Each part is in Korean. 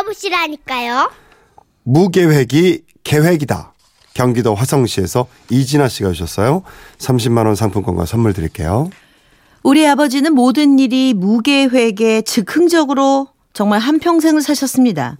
알아보시라니까요. 무계획이 계획이다. 경기도 화성시에서 이진아 씨가 주셨어요. 30만 원 상품권과 선물 드릴게요. 우리 아버지는 모든 일이 무계획에 즉흥적으로 정말 한평생을 사셨습니다.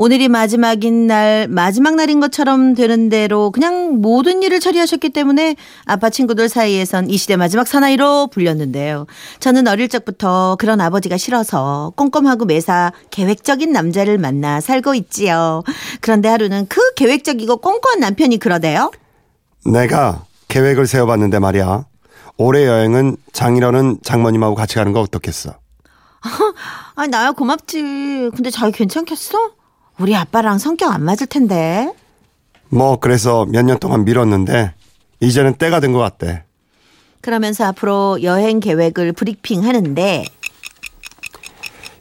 오늘이 마지막인 날, 마지막 날인 것처럼 되는 대로 그냥 모든 일을 처리하셨기 때문에 아빠 친구들 사이에선 이 시대 마지막 사나이로 불렸는데요. 저는 어릴 적부터 그런 아버지가 싫어서 꼼꼼하고 매사 계획적인 남자를 만나 살고 있지요. 그런데 하루는 그 계획적이고 꼼꼼한 남편이 그러대요. 내가 계획을 세워봤는데 말이야. 올해 여행은 장인어른 장모님하고 같이 가는 거 어떻겠어? 아, 나야 고맙지. 근데 자기 괜찮겠어? 우리 아빠랑 성격 안 맞을 텐데. 뭐 그래서 몇 년 동안 미뤘는데 이제는 때가 된 것 같대. 그러면서 앞으로 여행 계획을 브리핑 하는데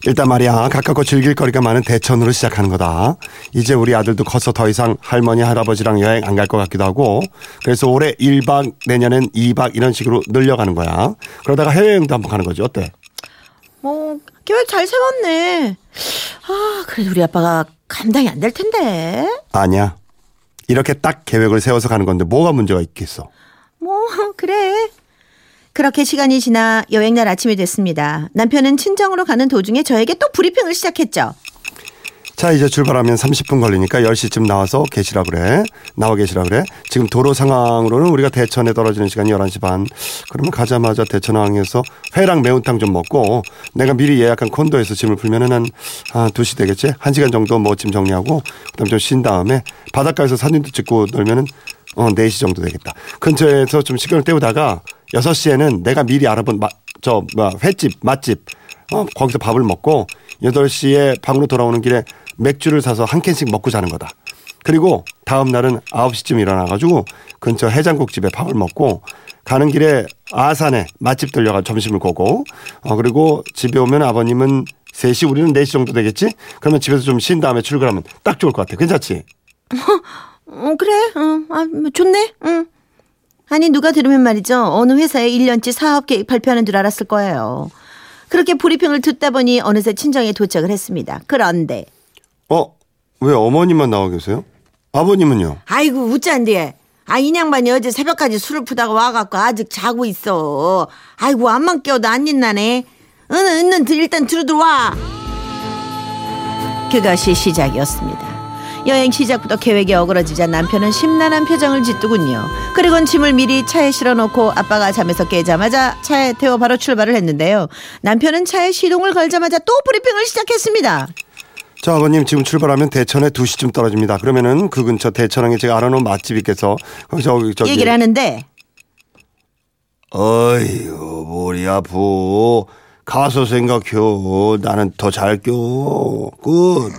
일단 말이야 가깝고 즐길 거리가 많은 대천으로 시작하는 거다. 이제 우리 아들도 커서 더 이상 할머니 할아버지랑 여행 안 갈 것 같기도 하고 그래서 올해 1박 내년엔 2박 이런 식으로 늘려가는 거야. 그러다가 해외여행도 한번 가는 거지 어때? 뭐 계획 잘 세웠네. 아 그래도 우리 아빠가 감당이 안 될 텐데. 아니야. 이렇게 딱 계획을 세워서 가는 건데 뭐가 문제가 있겠어. 뭐 그래. 그렇게 시간이 지나 여행날 아침이 됐습니다. 남편은 친정으로 가는 도중에 저에게 또 브리핑을 시작했죠. 자 이제 출발하면 30분 걸리니까 10시쯤 나와서 계시라 그래. 나와 계시라 그래. 지금 도로 상황으로는 우리가 대천에 떨어지는 시간이 11시 반. 그러면 가자마자 대천항에서 회랑 매운탕 좀 먹고 내가 미리 예약한 콘도에서 짐을 풀면은 한 아, 2시 되겠지? 1시간 정도 뭐 짐 정리하고 그다음 좀 쉰 다음에 바닷가에서 사진도 찍고 놀면은 어 4시 정도 되겠다. 근처에서 좀 시간을 때우다가 6시에는 내가 미리 알아본 마, 저 뭐야 횟집 맛집 어 거기서 밥을 먹고 8시에 방으로 돌아오는 길에 맥주를 사서 한 캔씩 먹고 자는 거다. 그리고 다음 날은 9시쯤 일어나가지고 근처 해장국집에 밥을 먹고 가는 길에 아산에 맛집 들려가 점심을 고고 어 그리고 집에 오면 아버님은 3시 우리는 4시 정도 되겠지? 그러면 집에서 좀 쉰 다음에 출근하면 딱 좋을 것 같아. 괜찮지? 어 그래. 어, 아, 뭐 좋네. 응. 아니 누가 들으면 말이죠. 어느 회사에 1년치 사업 계획 발표하는 줄 알았을 거예요. 그렇게 브리핑을 듣다 보니 어느새 친정에 도착을 했습니다. 그런데 어? 왜 어머님만 나와 계세요? 아버님은요? 아이고 웃잔데 아 인양반이 어제 새벽까지 술을 푸다가 와갖고 아직 자고 있어. 아이고 안만 깨워도 안 일나네. 은은 은는 일단 들어 들어와. 그것이 시작이었습니다. 여행 시작부터 계획이 어그러지자 남편은 심란한 표정을 짓더군요. 그리곤 짐을 미리 차에 실어놓고 아빠가 잠에서 깨자마자 차에 태워 바로 출발을 했는데요. 남편은 차에 시동을 걸자마자 또 브리핑을 시작했습니다 자, 아버님 지금 출발하면 대천에 2시쯤 떨어집니다. 그러면은 그 근처 대천항에 제가 알아놓은 맛집이 있겠어. 저기 저기 얘기를 하는데 어이구 머리 아프. 가서 생각해. 나는 더 잘 껴. 끝.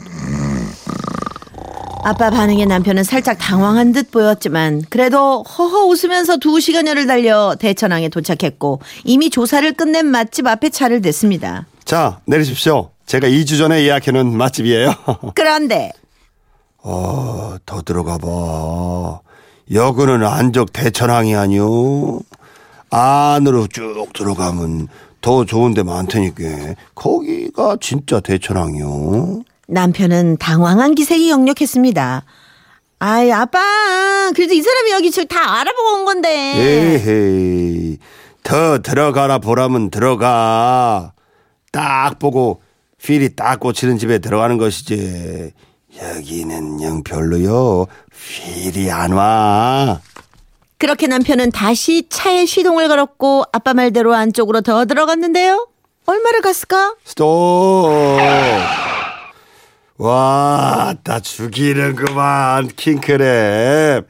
아빠 반응에 남편은 살짝 당황한 듯 보였지만 그래도 허허 웃으면서 두 시간여를 달려 대천항에 도착했고 이미 조사를 끝낸 맛집 앞에 차를 댔습니다. 자, 내리십시오. 제가 2주 전에 예약해놓은 맛집이에요. 그런데 어, 더 들어가 봐. 여기는 안적 대천항이 아니요. 안으로 쭉 들어가면 더 좋은 데 많다니까. 거기가 진짜 대천항이요. 남편은 당황한 기색이 역력했습니다. 아이 아빠 그래도 이 사람이 여기 지금 다 알아보고 온 건데 에헤이. 더 들어가라 보라면 들어가. 딱 보고 필이 딱 꽂히는 집에 들어가는 것이지. 여기는 영 별로요. 필이 안 와. 그렇게 남편은 다시 차에 시동을 걸었고 아빠 말대로 안쪽으로 더 들어갔는데요. 얼마를 갔을까? 스톱. 와, 다 죽이는구만. 킹크랩.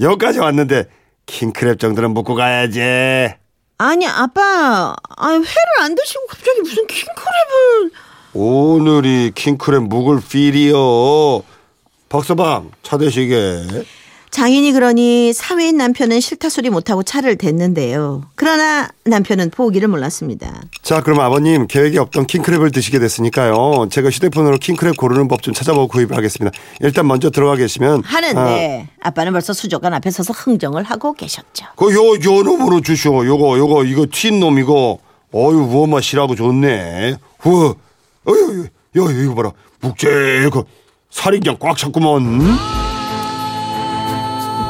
여기까지 왔는데 킹크랩 정도는 먹고 가야지. 아니 아빠 아 회를 안 드시고 갑자기 무슨 킹크랩을 오늘이 킹크랩 묵을 필이요. 박서방 차 대시게. 장인이 그러니 사회인 남편은 싫다 소리 못하고 차를 댔는데요. 그러나 남편은 포기를 몰랐습니다. 자, 그럼 아버님 계획이 없던 킹크랩을 드시게 됐으니까요. 제가 휴대폰으로 킹크랩 고르는 법 좀 찾아보고 구입을 하겠습니다. 일단 먼저 들어가 계시면 하는데 아. 빠는 벌써 수족관 앞에 서서 흥정을 하고 계셨죠. 그요 요 놈으로 주시오. 요거 요거 이거 튄 놈 이거. 어유 무엄마 실하고 좋네. 후. 요, 요 이거 봐라. 살이 그냥 꽉 찼구먼.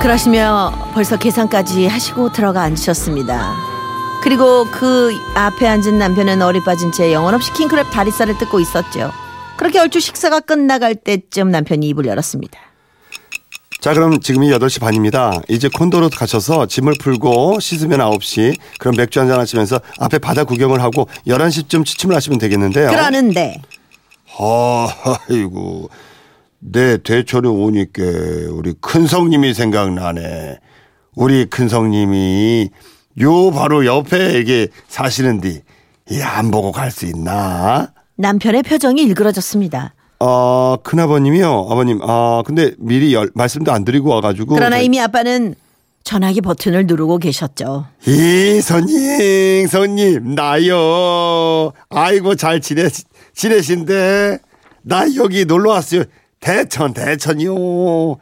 그러시며 벌써 계산까지 하시고 들어가 앉으셨습니다. 그리고 그 앞에 앉은 남편은 어리 빠진 채 영혼없이 킹크랩 다리살을 뜯고 있었죠. 그렇게 얼추 식사가 끝나갈 때쯤 남편이 입을 열었습니다. 자, 그럼 지금이 8시 반입니다. 이제 콘도로 가셔서 짐을 풀고 씻으면 9시. 그럼 맥주 한잔 하시면서 앞에 바다 구경을 하고 11시쯤 취침을 하시면 되겠는데요. 그러는데 아이고, 내 대천에 오니까 우리 큰성님이 생각나네. 우리 큰성님이 요 바로 옆에 이게 사시는데 이안 보고 갈 수 있나? 남편의 표정이 일그러졌습니다. 어, 큰아버님이요. 아버님. 아, 근데 미리 열, 말씀도 안 드리고 와가지고. 그러나 저- 이미 아빠는 전화기 버튼을 누르고 계셨죠. 이 손님, 손님, 나요. 아이고, 잘 지내, 지내신데. 나 여기 놀러 왔어요. 대천, 대천이요. 어,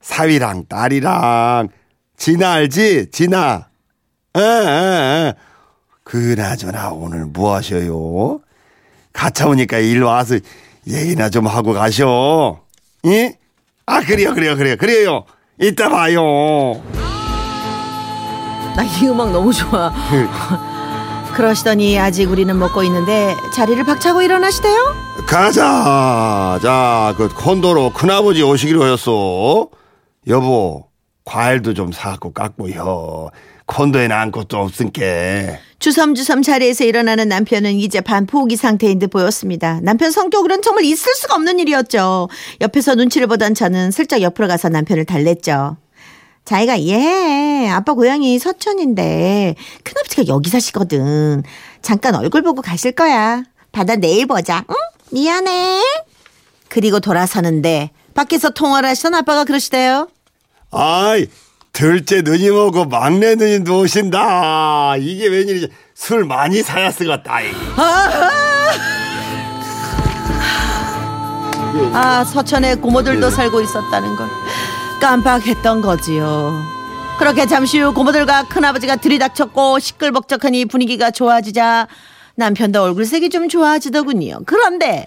사위랑 딸이랑. 진아 알지? 진아. 어, 어, 어. 그나저나 오늘 뭐 하셔요? 가차 오니까 일 와서 얘기나 좀 하고 가셔. 예? 아, 그래요, 그래요, 그래요, 그래요. 이따 봐요. 나 이 음악 너무 좋아. 그러시더니 아직 우리는 먹고 있는데 자리를 박차고 일어나시대요. 가자. 자, 그 콘도로 큰아버지 오시기로 하였어. 여보, 과일도 좀 사갖고 깎고요. 콘도에는 아무것도 없으니까. 주섬주섬 자리에서 일어나는 남편은 이제 반포기 상태인 듯 보였습니다. 남편 성격으로는 정말 있을 수가 없는 일이었죠. 옆에서 눈치를 보던 저는 슬쩍 옆으로 가서 남편을 달랬죠. 자기가 이해해. 아빠 고향이 서천인데 큰아버지가 여기 사시거든. 잠깐 얼굴 보고 가실 거야. 바다 내일 보자. 응? 미안해. 그리고 돌아서는데 밖에서 통화를 하시던 아빠가 그러시대요. 아이, 둘째 누님하고 막내 누님 도 오신다. 이게 웬일이지? 술 많이 사야 쓰겠다. 이. 아, 서천에 고모들도 살고 있었다는 걸 깜빡했던 거지요. 그렇게 잠시 후 고모들과 큰아버지가 들이닥쳤고 시끌벅적하니 분위기가 좋아지자 남편도 얼굴색이 좀 좋아지더군요. 그런데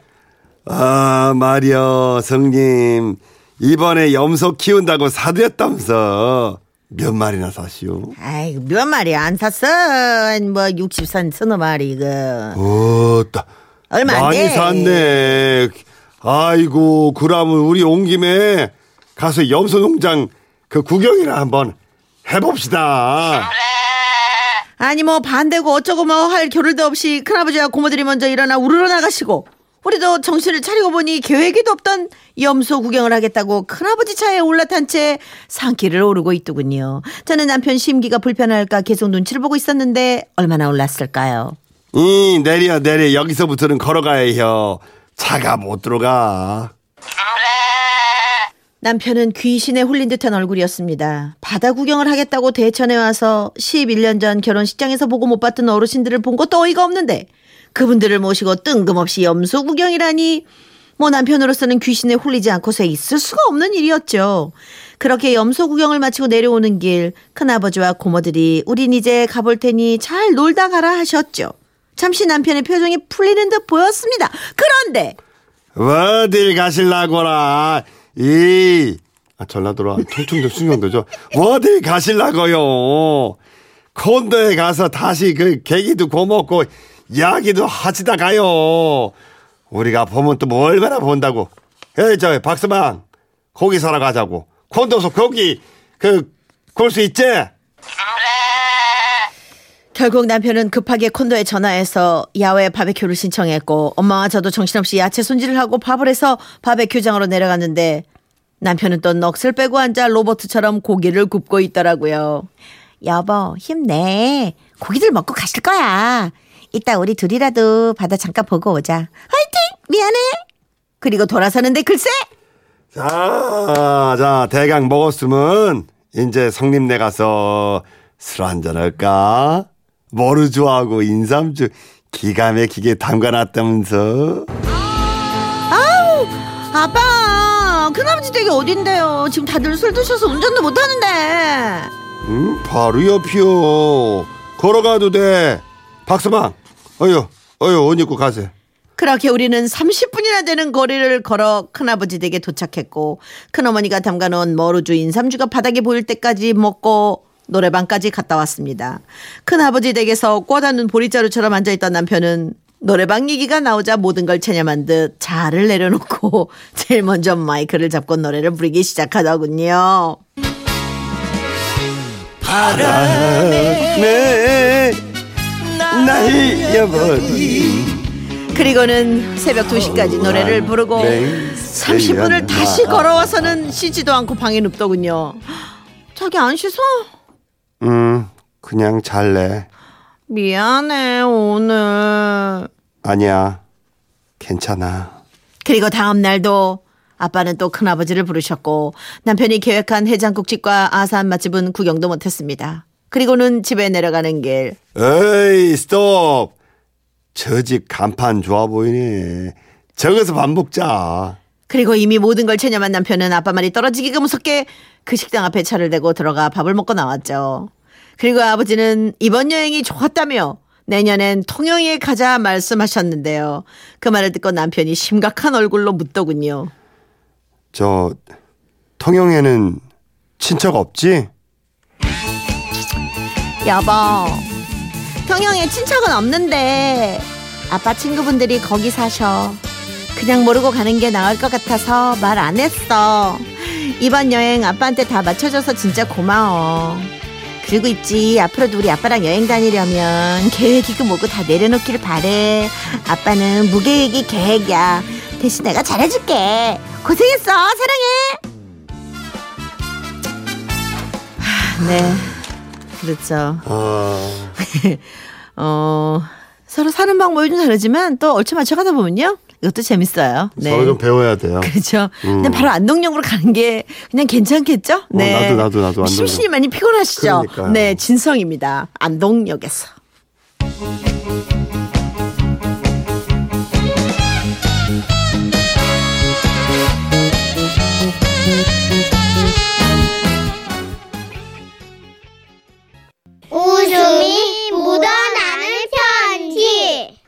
아, 말이여, 성님. 이번에 염소 키운다고 사드렸다면서. 몇 마리나 사시오? 아이 몇 마리 안 샀어? 뭐 60산 서너 마리 그 어따. 얼마 안 많이 돼. 샀네. 아이고, 그러면 우리 온 김에 가서 염소 농장 그 구경이나 한번 해봅시다. 아니 뭐 반대고 어쩌고 뭐 할 겨를도 없이 큰아버지와 고모들이 먼저 일어나 우르르 나가시고 우리도 정신을 차리고 보니 계획에도 없던 염소 구경을 하겠다고 큰아버지 차에 올라탄 채 산길을 오르고 있더군요. 저는 남편 심기가 불편할까 계속 눈치를 보고 있었는데 얼마나 올랐을까요? 이, 내려, 내려. 여기서부터는 걸어가야 해요. 차가 못 들어가. 남편은 귀신에 홀린 듯한 얼굴이었습니다. 바다 구경을 하겠다고 대천에 와서 11년 전 결혼식장에서 보고 못 봤던 어르신들을 본 것도 어이가 없는데 그분들을 모시고 뜬금없이 염소 구경이라니 뭐 남편으로서는 귀신에 홀리지 않고서 있을 수가 없는 일이었죠. 그렇게 염소 구경을 마치고 내려오는 길 큰아버지와 고모들이 우린 이제 가볼 테니 잘 놀다 가라 하셨죠. 잠시 남편의 표정이 풀리는 듯 보였습니다. 그런데 어딜 가실라고라. 이, 아, 전라도라. 청충도 순경도죠. 어딜 가실라고요. 콘도에 가서 다시 그 계기도 고먹고 이야기도 하시다 가요. 우리가 보면 또 뭐 얼마나 본다고. 에이, 저, 박스방. 고기 사러 가자고. 콘도서 고기, 그, 굴수 있지? 결국 남편은 급하게 콘도에 전화해서 야외 바베큐를 신청했고 엄마와 저도 정신없이 야채 손질을 하고 밥을 해서 바베큐장으로 내려갔는데 남편은 또 넋을 빼고 앉아 로버트처럼 고기를 굽고 있더라고요. 여보 힘내. 고기들 먹고 가실 거야. 이따 우리 둘이라도 바다 잠깐 보고 오자. 화이팅! 미안해. 그리고 돌아서는데 글쎄 자, 자, 대강 먹었으면, 이제 성림네 가서 술 한잔 할까? 모르주하고 인삼주 기가 막히게 담가놨다면서. 아빠 큰아버지 댁이 어딘데요. 지금 다들 술 드셔서 운전도 못하는데. 응, 바로 옆이요. 걸어가도 돼. 박수방, 어여, 어여, 옷 입고 가세. 그렇게 우리는 30분이나 되는 거리를 걸어 큰아버지 댁에 도착했고 큰어머니가 담가놓은 머루주 인삼주가 바닥에 보일 때까지 먹고 노래방까지 갔다 왔습니다. 큰아버지 댁에서 꽂아놓은 보리자루처럼 앉아있던 남편은 노래방 얘기가 나오자 모든 걸 체념한 듯 자를 내려놓고 제일 먼저 마이크를 잡고 노래를 부르기 시작하더군요. 네, 날려버린 그리고는 새벽 2시까지 노래를 부르고 네, 30분을 다시 걸어와서는 쉬지도 않고 방에 눕더군요. 자기 안 씻어? 음, 그냥 잘래. 미안해 오늘. 아니야, 괜찮아. 그리고 다음 날도 아빠는 또 큰아버지를 부르셨고 남편이 계획한 해장국집과 아산 맛집은 구경도 못했습니다. 그리고는 집에 내려가는 길 에이, 스톱. 저 집 간판 좋아 보이네. 저기서 밥 먹자. 그리고 이미 모든 걸 체념한 남편은 아빠 말이 떨어지기가 무섭게 그 식당 앞에 차를 대고 들어가 밥을 먹고 나왔죠. 그리고 아버지는 이번 여행이 좋았다며 내년엔 통영에 가자 말씀하셨는데요. 그 말을 듣고 남편이 심각한 얼굴로 묻더군요. 저, 통영에는 친척 없지? 여보, 통영에 친척은 없는데 아빠 친구분들이 거기 사셔. 그냥 모르고 가는 게 나을 것 같아서 말 안 했어. 이번 여행 아빠한테 다 맞춰줘서 진짜 고마워. 그리고 있지 앞으로도 우리 아빠랑 여행 다니려면 계획이고 뭐고 다 내려놓기를 바래. 아빠는 무계획이 계획이야. 대신 내가 잘해줄게. 고생했어. 사랑해. 하, 네, 그렇죠. 아, 어, 서로 사는 방법이 좀 다르지만 또 얼추 맞춰가다 보면요. 이것도 재밌어요. 네. 서로 좀 배워야 돼요. 그렇죠. 근데 바로 안동역으로 가는 게 그냥 괜찮겠죠? 네. 어, 나도, 나도, 나도 안동역. 심신이 많이 피곤하시죠? 그러니까요. 네, 진성입니다. 안동역에서.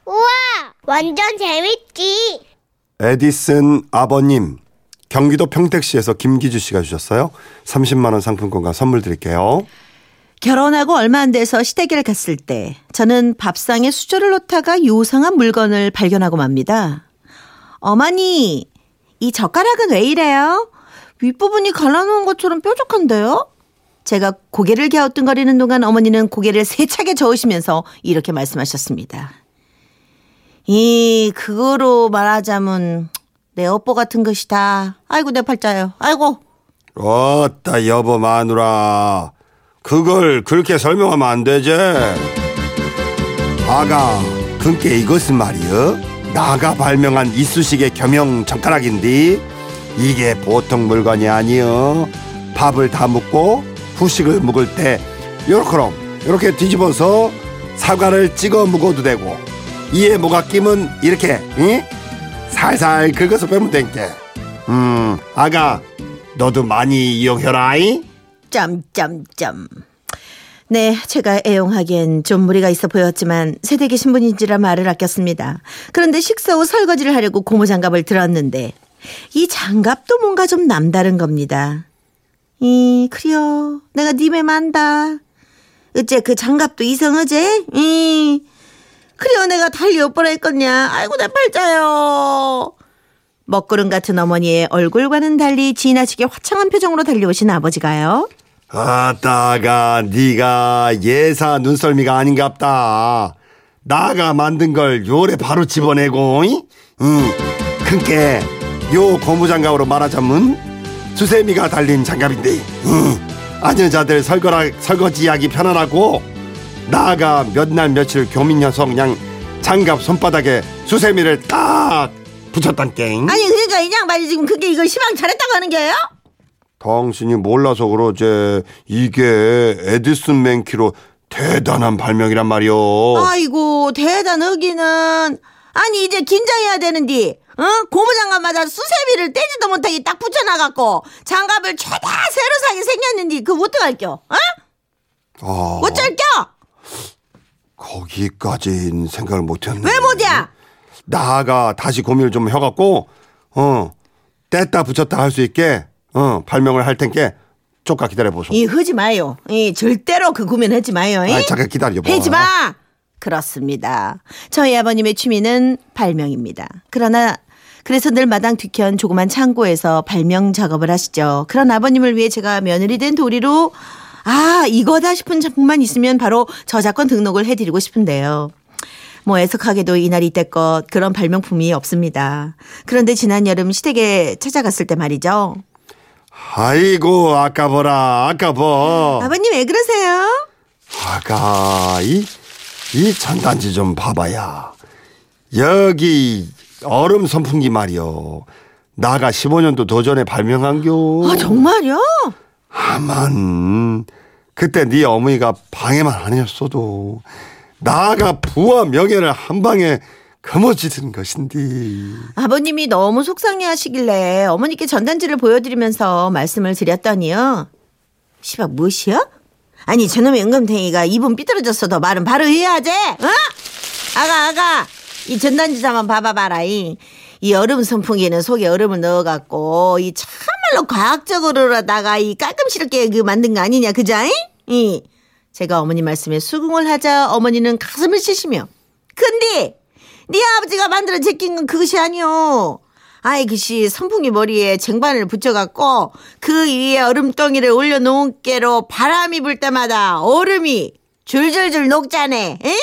우와, 완전 재밌지. 에디슨 아버님, 경기도 평택시에서 김기주 씨가 주셨어요. 30만 원 상품권과 선물 드릴게요. 결혼하고 얼마 안 돼서 시댁을 갔을 때 저는 밥상에 수저를 놓다가 요상한 물건을 발견하고 맙니다. 어머니, 이 젓가락은 왜 이래요? 윗부분이 갈라놓은 것처럼 뾰족한데요? 제가 고개를 갸우뚱거리는 동안 어머니는 고개를 세차게 저으시면서 이렇게 말씀하셨습니다. 이, 그거로 말하자면 내 업보 같은 것이다. 아이고, 내 팔자요. 아이고. 어따 여보 마누라 그걸 그렇게 설명하면 안 되지 아가 그게 이것은 말이여 나가 발명한 이쑤시개 겸용 젓가락인데 이게 보통 물건이 아니여 밥을 다 묻고 후식을 묵을 때 요렇게럼 이렇게 뒤집어서 사과를 찍어 묵어도 되고 이에 뭐가 끼면 이렇게 응? 살살 긁어서 빼면 된게 음 아가 너도 많이 이용해라이 짬짬짬. 네, 제가 애용하기엔 좀 무리가 있어 보였지만 세대기 신분인지라 말을 아꼈습니다. 그런데 식사 후 설거지를 하려고 고무 장갑을 들었는데 이 장갑도 뭔가 좀 남다른 겁니다. 이 그려 내가 님에 만다. 어째 그 장갑도 이성어제? 이 그려 내가 달리 엿보라 했겠냐? 아이고 내 팔자요. 먹구름 같은 어머니의 얼굴과는 달리 지나치게 화창한 표정으로 달려오신 아버지가요. 아따가 네가 예사 눈썰미가 아닌갑다 나가 만든 걸 요래 바로 집어내고 이? 응 큰게 요 고무장갑으로 말하자면 수세미가 달린 장갑인데 응. 아녀자들 설거라, 설거지 하기 편안하고 나가 몇 날 며칠 교민녀서 그냥 장갑 손바닥에 수세미를 딱 붙였단 깽 아니 그러니까 이 양반이 지금 그게 이걸 시방 잘했다고 하는 게요? 당신이 몰라서 그러지 이게 에디슨 맨키로 대단한 발명이란 말이오 아이고 대단하기는 아니 이제 긴장해야 되는디 어? 고무장갑 맞아 수세미를 떼지도 못하게 딱 붙여놔갖고 장갑을 최다 새로 사게 생겼는데 그거 어떡할겨? 어? 아, 어쩔겨? 거기까진 생각을 못했네 왜 못이야? 나가 다시 고민을 좀 해갖고 어 뗐다 붙였다 할 수 있게 어 발명을 할 텐께 조금 기다려보소. 이 하지 마요. 이 절대로 그 고민하지 마요. 이? 아 잠깐 기다려봐. 하지 마. 그렇습니다. 저희 아버님의 취미는 발명입니다. 그러나 그래서 늘 마당 뒤편 조그만 창고에서 발명 작업을 하시죠. 그런 아버님을 위해 제가 며느리 된 도리로 아 이거다 싶은 작품만 있으면 바로 저작권 등록을 해드리고 싶은데요. 뭐 애석하게도 이날 이때껏 그런 발명품이 없습니다. 그런데 지난 여름 시댁에 찾아갔을 때 말이죠. 아이고 아까보라 아까보. 아버님 왜 그러세요? 아가 이, 이 전단지 좀 봐봐야. 여기 얼음 선풍기 말이요. 나가 15년도 더 전에 발명한겨. 아 정말요? 아만 그때 네 어머니가 방해만 아니었어도 나가 부와 명예를 한 방에 거머쥐는 것인디. 아버님이 너무 속상해 하시길래 어머니께 전단지를 보여드리면서 말씀을 드렸더니요. 시박 무엇이요? 아니 저놈의 은금탱이가 입은 삐뚤어졌어도 말은 바로 해야지. 어? 아가 아가 이 전단지 잠만 봐봐봐라. 이, 이 얼음 선풍기는 속에 얼음을 넣어갖고 이 참 말로 과학적으로다가 이 깔끔스럽게 그 만든 거 아니냐 그자? 이? 이 제가 어머니 말씀에 수긍을 하자 어머니는 가슴을 치시며 근데 네 아버지가 만들어 제낀 건 그것이 아니오. 아이 그시 선풍기 머리에 쟁반을 붙여갖고 그 위에 얼음덩이를 올려놓은 깨로 바람이 불 때마다 얼음이 줄줄줄 녹자네. 에?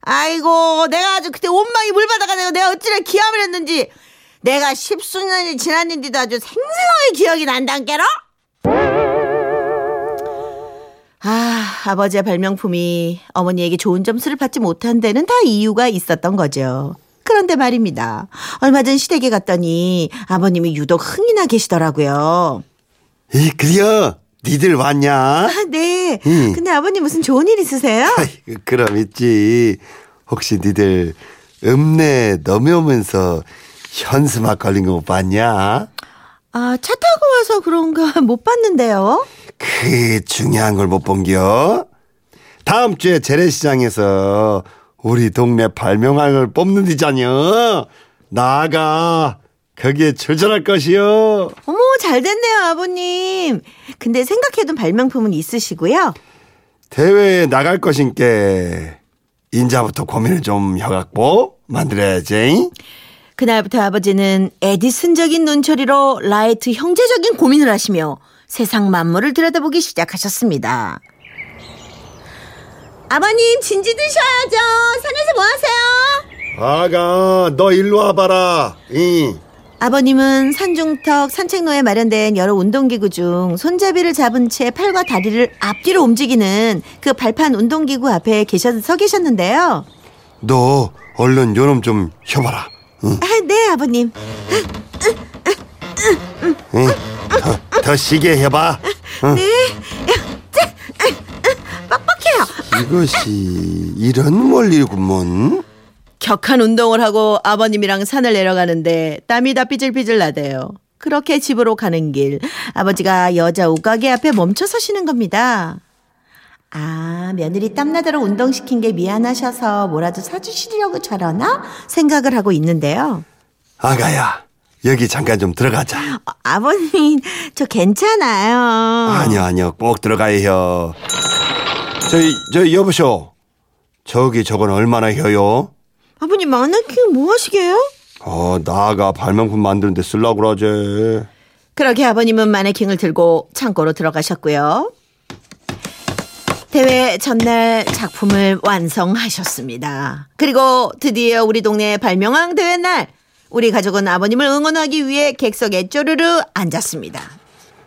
아이고 내가 아주 그때 온방이 물바다가 내가 어찌나 기함을 했는지 내가 십수년이 지났는데도 아주 생생하게 기억이 난단께로? 아, 아버지의 발명품이 어머니에게 좋은 점수를 받지 못한 데는 다 이유가 있었던 거죠. 그런데 말입니다. 얼마 전 시댁에 갔더니 아버님이 유독 흥이 나 계시더라고요. 이 그려 니들 왔냐? 아, 네. 음. 근데 아버님 무슨 좋은 일 있으세요? 그럼 있지. 혹시 니들 읍내 넘어오면서 현수막 걸린 거 못 봤냐? 아, 차 타고 와서 그런가 못 봤는데요. 그 중요한 걸 못 본겨. 다음 주에 재래시장에서 우리 동네 발명왕을 뽑는 디잖여. 나가 거기에 출전할 것이요. 어머, 잘 됐네요, 아버님. 근데 생각해둔 발명품은 있으시고요. 대회에 나갈 것인께 인자부터 고민을 좀 해갖고 만들어야지. 그날부터 아버지는 에디슨적인 눈초리로 라이트 형제적인 고민을 하시며 세상 만물을 들여다보기 시작하셨습니다. 아버님 진지 드셔야죠. 산에서 뭐 하세요? 아가 너 일로 와봐라. 이. 아버님은 산중턱 산책로에 마련된 여러 운동기구 중 손잡이를 잡은 채 팔과 다리를 앞뒤로 움직이는 그 발판 운동기구 앞에 계셔 서 계셨는데요. 너 얼른 요놈 좀 해봐라. 응? 아, 네, 아버님. 응? 더, 더 시게 해봐. 응? 빡빡해요. 이것이 이런 원리구먼. 격한 운동을 하고 아버님이랑 산을 내려가는데 땀이 다 삐질삐질 나대요. 그렇게 집으로 가는 길 아버지가 여자 옷가게 앞에 멈춰 서시는 겁니다. 아 며느리 땀나도록 운동시킨 게 미안하셔서 뭐라도 사주시려고 저러나 생각을 하고 있는데요. 아가야 여기 잠깐 좀 들어가자. 어, 아버님 저 괜찮아요. 아니요 아니요 꼭 들어가야 해요. 저희 저 여보쇼. 저기 저건 얼마나 해요? 아버님 마네킹 뭐 하시게요? 어 나가 발명품 만드는데 쓸라고 그러지. 그렇게 아버님은 마네킹을 들고 창고로 들어가셨고요. 대회 전날 작품을 완성하셨습니다. 그리고 드디어 우리 동네 발명왕 대회 날 우리 가족은 아버님을 응원하기 위해 객석에 쪼르르 앉았습니다.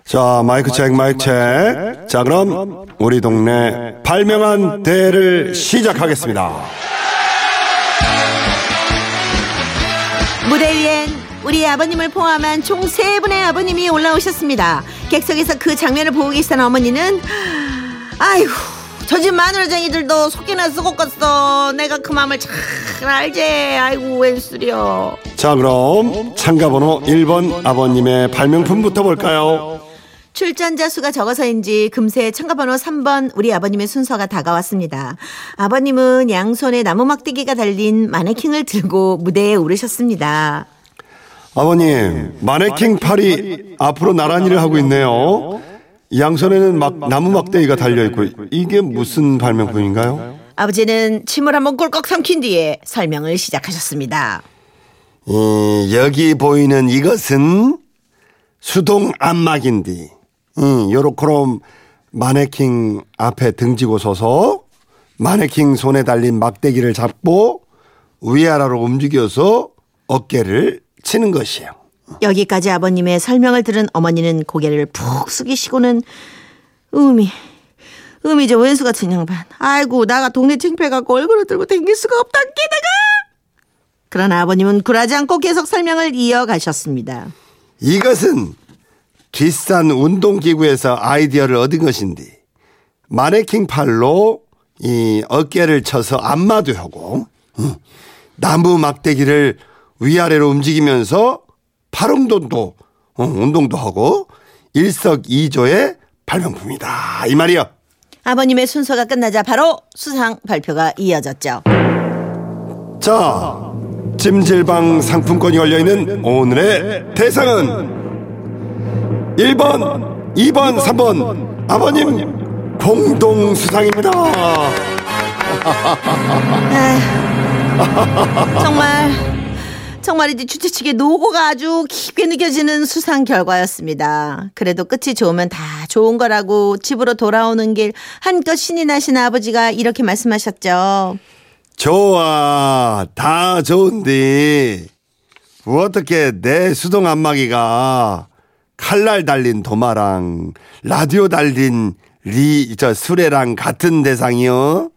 자 마이크 체크 마이크 체크. 자 그럼 우리 동네 발명한 대회를 시작하겠습니다. 무대 위엔 우리 아버님을 포함한 총 세 분의 아버님이 올라오셨습니다. 객석에서 그 장면을 보고 계시던 어머니는 아이고 저 집 마누라쟁이들도 속이나 쓰고 갔어. 내가 그 마음을 잘 알지. 아이고 웬 소리여. 자 그럼 참가번호 1번 아버님의 발명품부터 볼까요? 출전자 수가 적어서인지 금세 참가번호 3번 우리 아버님의 순서가 다가왔습니다. 아버님은 양손에 나무 막대기가 달린 마네킹을 들고 무대에 오르셨습니다. 아버님, 마네킹 팔이 앞으로 나란히를 하고 있네요. 양손에는 막 나무 막대기가 달려 있고 이게 무슨 발명품인가요? 아버지는 침을 한번 꿀꺽 삼킨 뒤에 설명을 시작하셨습니다. 이, 여기 보이는 이것은 수동 안막인디. 이, 요렇게로 마네킹 앞에 등지고 서서 마네킹 손에 달린 막대기를 잡고 위아래로 움직여서 어깨를 치는 것이에요. 여기까지 아버님의 설명을 들은 어머니는 고개를 푹 숙이시고는 음이 음이 저 왼수 같은 양반. 아이고 나가 동네 창피해갖고 얼굴을 들고 댕길 수가 없다 게다가! 그러나 아버님은 굴하지 않고 계속 설명을 이어가셨습니다. 이것은 뒷산 운동기구에서 아이디어를 얻은 것인데 마네킹 팔로 이 어깨를 쳐서 안마도 하고 음, 나무 막대기를 위아래로 움직이면서 팔운동도 어, 운동도 하고 일석이조의 발명품이다 이 말이요. 아버님의 순서가 끝나자 바로 수상 발표가 이어졌죠 자, 찜질방 상품권이 걸려있는 오늘의 대상은 1번, 2번, 3번 아버님 공동 수상입니다. 정말 정말이지 주최 측의 노고가 아주 깊게 느껴지는 수상 결과였습니다. 그래도 끝이 좋으면 다 좋은 거라고 집으로 돌아오는 길 한껏 신이 나신 아버지가 이렇게 말씀하셨죠. 좋아, 다 좋은데 어떻게 내 수동 안마기가 칼날 달린 도마랑 라디오 달린 리, 저 수레랑 같은 대상이요?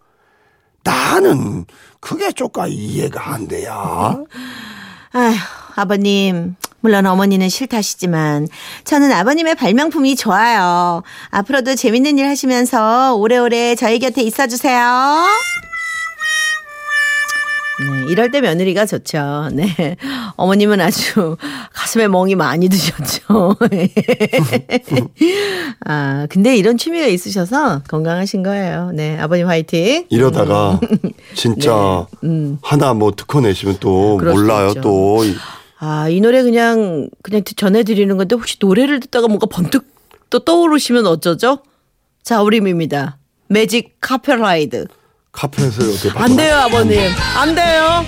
나는 그게 조금 이해가 안 돼야. 아휴, 아버님. 물론 어머니는 싫다시지만 저는 아버님의 발명품이 좋아요. 앞으로도 재밌는 일 하시면서 오래오래 저희 곁에 있어 주세요. 네, 이럴 때 며느리가 좋죠. 네. 어머님은 아주 가슴에 멍이 많이 드셨죠. 아, 근데 이런 취미가 있으셔서 건강하신 거예요. 네. 아버님 화이팅. 이러다가 진짜 하나 뭐 특허 내시면 또 음. 몰라요 있죠. 또. 아, 이 노래 그냥, 그냥 전해드리는 건데 혹시 노래를 듣다가 뭔가 번뜩 또 떠오르시면 어쩌죠? 자, 우림입니다. 매직 카페라이드. 카페에서 이렇게 안 돼요, 아버님. 안 돼요.